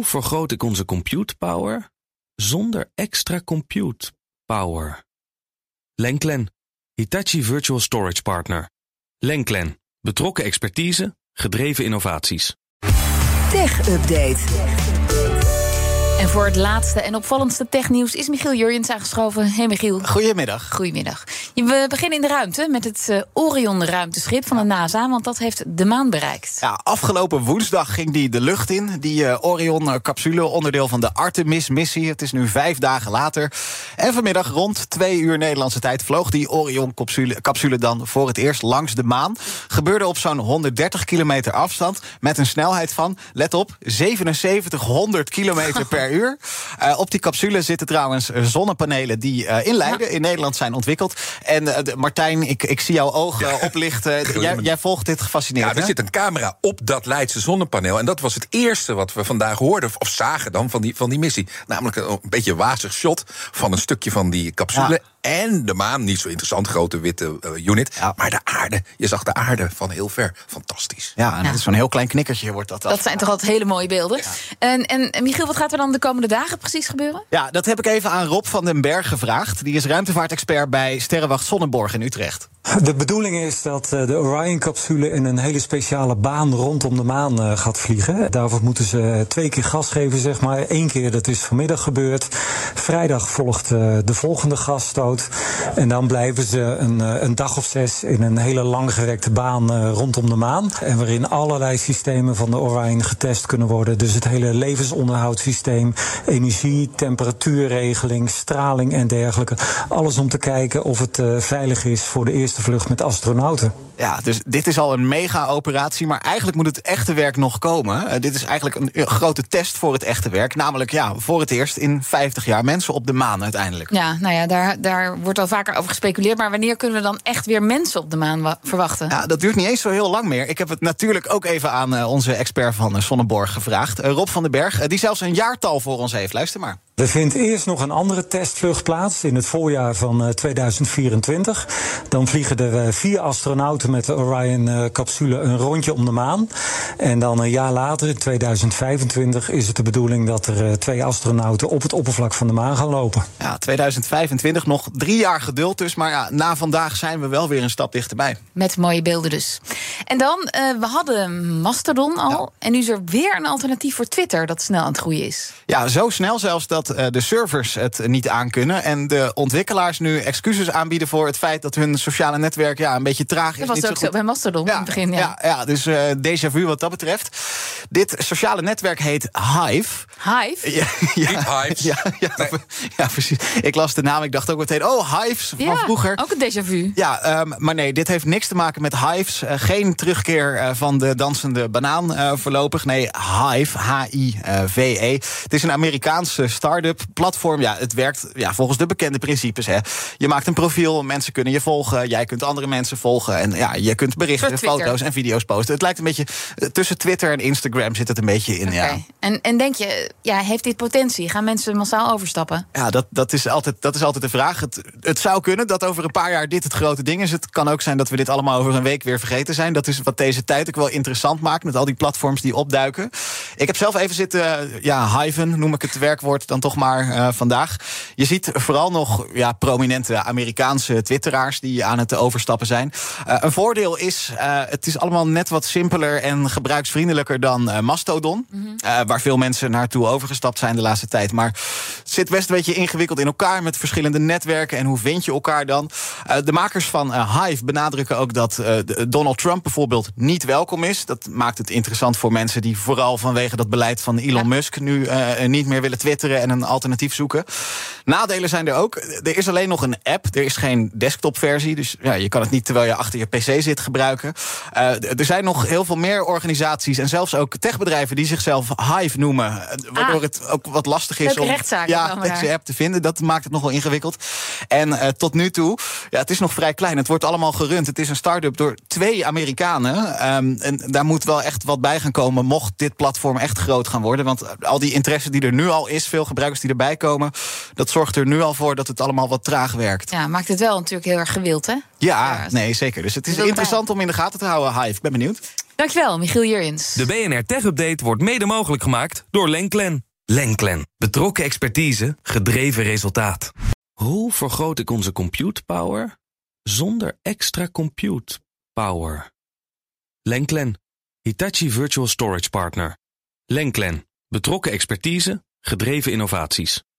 Hoe vergroot ik onze compute power zonder extra compute power? Lenklen, Hitachi Virtual Storage Partner. Lenklen, betrokken expertise, gedreven innovaties. Tech Update. En voor het laatste en opvallendste technieuws is Michiel Jurjens aangeschoven. Hey Michiel. Goedemiddag. Goedemiddag. We beginnen in de ruimte met het uh, Orion-ruimteschip van de NASA, want dat heeft de maan bereikt. Ja, afgelopen woensdag ging die de lucht in. Die uh, Orion-capsule, onderdeel van de Artemis-missie. Het is nu vijf dagen later. En vanmiddag rond twee uur Nederlandse tijd vloog die Orion-capsule dan voor het eerst langs de maan. Gebeurde op zo'n 130 kilometer afstand met een snelheid van, let op, 7700 kilometer per uur. Uh, op die capsule zitten trouwens zonnepanelen die uh, in Leiden, ja. in Nederland, zijn ontwikkeld. En uh, de, Martijn, ik, ik zie jouw ogen ja. oplichten. Jij, jij, volgt dit gefascineerd. Ja, er hè? zit een camera op dat Leidse zonnepaneel. En dat was het eerste wat we vandaag hoorden, of zagen dan, van die, van die missie. Namelijk een, een beetje wazig shot van een stukje van die capsule. Ja. En de maan, niet zo interessant, grote witte uh, unit. Ja. Maar de aarde, je zag de aarde van heel ver. Fantastisch. Ja, en dat is zo'n heel klein knikkertje wordt dat. Dat zijn toch altijd hele mooie beelden. Ja. En, en Michiel, wat gaat er dan de komende dagen precies gebeuren? Ja, dat heb ik even aan Rob van den Berg gevraagd. Die is ruimtevaartexpert bij Sterrenwacht Sonnenborg in Utrecht. De bedoeling is dat de Orion-capsule in een hele speciale baan rondom de maan uh, gaat vliegen. Daarvoor moeten ze twee keer gas geven, zeg maar. Eén keer, dat is vanmiddag gebeurd. Vrijdag volgt de volgende gasstoot. En dan blijven ze een, een, dag of zes in een hele langgerekte baan rondom de maan. En waarin allerlei systemen van de Orion getest kunnen worden. Dus het hele levensonderhoudssysteem, energie, temperatuurregeling, straling en dergelijke. Alles om te kijken of het veilig is voor de eerste vlucht met astronauten. Ja, dus dit is al een mega-operatie, maar eigenlijk moet het echte werk nog komen. Uh, dit is eigenlijk een, grote test voor het echte werk. Namelijk, ja, voor het eerst in 50 jaar mensen op de maan uiteindelijk. Ja, nou ja, daar, daar wordt al vaker over gespeculeerd. Maar wanneer kunnen we dan echt weer mensen op de maan verwachten? Ja, dat duurt niet eens zo heel lang meer. Ik heb het natuurlijk ook even aan uh, onze expert van uh, Sonneborg gevraagd, Rob van den Berg, die zelfs een jaartal voor ons heeft. Luister maar. Er vindt eerst nog een andere testvlucht plaats in het voorjaar van uh, 2024. Dan vliegen er uh, vier astronauten met de Orion-capsule een rondje om de maan. En dan een jaar later, in 2025, is het de bedoeling dat er twee astronauten op het oppervlak van de maan gaan lopen. Ja, 2025, nog drie jaar geduld dus. Maar ja, na vandaag zijn we wel weer een stap dichterbij. Met mooie beelden dus. En dan, we hadden Mastodon al. Ja. En nu is er weer een alternatief voor Twitter dat snel aan het groeien is. Ja, zo snel zelfs dat uh, de servers het niet aankunnen. En de ontwikkelaars nu excuses aanbieden voor het feit dat hun sociale netwerk ja, een beetje traag is. Dat was niet ook zo, goed... bij Mastodon ja, in het begin. Ja, ja, ja dus uh, déjà vu wat dat betreft. Dit sociale netwerk heet Hive. Hive? Ja, ja, Hives. Ja, ja, nee. ja, precies. Ik las de naam, ik dacht ook meteen, oh, Hives van vroeger. ook een déjà vu. Ja, um, maar nee, dit heeft niks te maken met Hives. Uh, geen terugkeer uh, van de dansende banaan uh, voorlopig. Nee, Hive, H-I-V-E. Het is een Amerikaanse start-up platform. Ja, het werkt ja, volgens de bekende principes. Hè. Je maakt een profiel, mensen kunnen je volgen. Jij kunt andere mensen volgen. En ja, je kunt berichten, foto's en video's posten. Het lijkt een beetje, tussen Twitter en Instagram zit het een beetje in. Okay. Ja. En, en denk je, ja, heeft dit potentie? Gaan mensen massaal overstappen? Ja, dat, dat, is, altijd, dat is altijd de vraag. Het, het zou kunnen dat over een paar jaar dit het grote ding is. Het kan ook zijn dat we dit allemaal over een week weer vergeten zijn. Dat is wat deze tijd ook wel interessant maakt met al die platforms die opduiken. Ik heb zelf even zitten, ja, hiven noem ik het werkwoord dan toch maar uh, vandaag. Je ziet vooral nog ja, prominente Amerikaanse twitteraars die aan het overstappen zijn. Uh, een voordeel is, uh, het is allemaal net wat simpeler en gebruiksvriendelijker dan Mastodon. Mm -hmm. waar veel mensen naartoe overgestapt zijn de laatste tijd. Maar het zit best een beetje ingewikkeld in elkaar met verschillende netwerken. En hoe vind je elkaar dan? de makers van Hive benadrukken ook dat Donald Trump bijvoorbeeld niet welkom is. Dat maakt het interessant voor mensen die vooral vanwege dat beleid van Elon ja. Musk nu niet meer willen twitteren en een alternatief zoeken. Nadelen zijn er ook. Er is alleen nog een app. Er is geen desktopversie. Dus ja, je kan het niet terwijl je achter je PC zit gebruiken. Uh, er zijn nog heel veel meer organisaties en zelfs ook techbedrijven die zichzelf Hive noemen. Waardoor ah, het ook wat lastig is om ja, deze app te vinden. Dat maakt het nog wel ingewikkeld. En uh, tot nu toe, ja, het is nog vrij klein. Het wordt allemaal gerund. Het is een start-up door twee Amerikanen. Um, en daar moet wel echt wat bij gaan komen. Mocht dit platform echt groot gaan worden. Want al die interesse die er nu al is, veel gebruikers gebruikers die erbij komen. Dat zorgt er nu al voor dat het allemaal wat traag werkt. Ja, maakt het wel natuurlijk heel erg gewild, hè? Ja, nee, zeker. Dus het is interessant om in de gaten te houden, Hive. Ik ben benieuwd. Dankjewel, Michiel Jurins. De BNR Tech Update wordt mede mogelijk gemaakt door Lenklen. Lenklen. Betrokken expertise, gedreven resultaat. Hoe vergroot ik onze compute power zonder extra compute power? Lenklen. Hitachi Virtual Storage Partner. Lenklen. Betrokken expertise, Gedreven innovaties.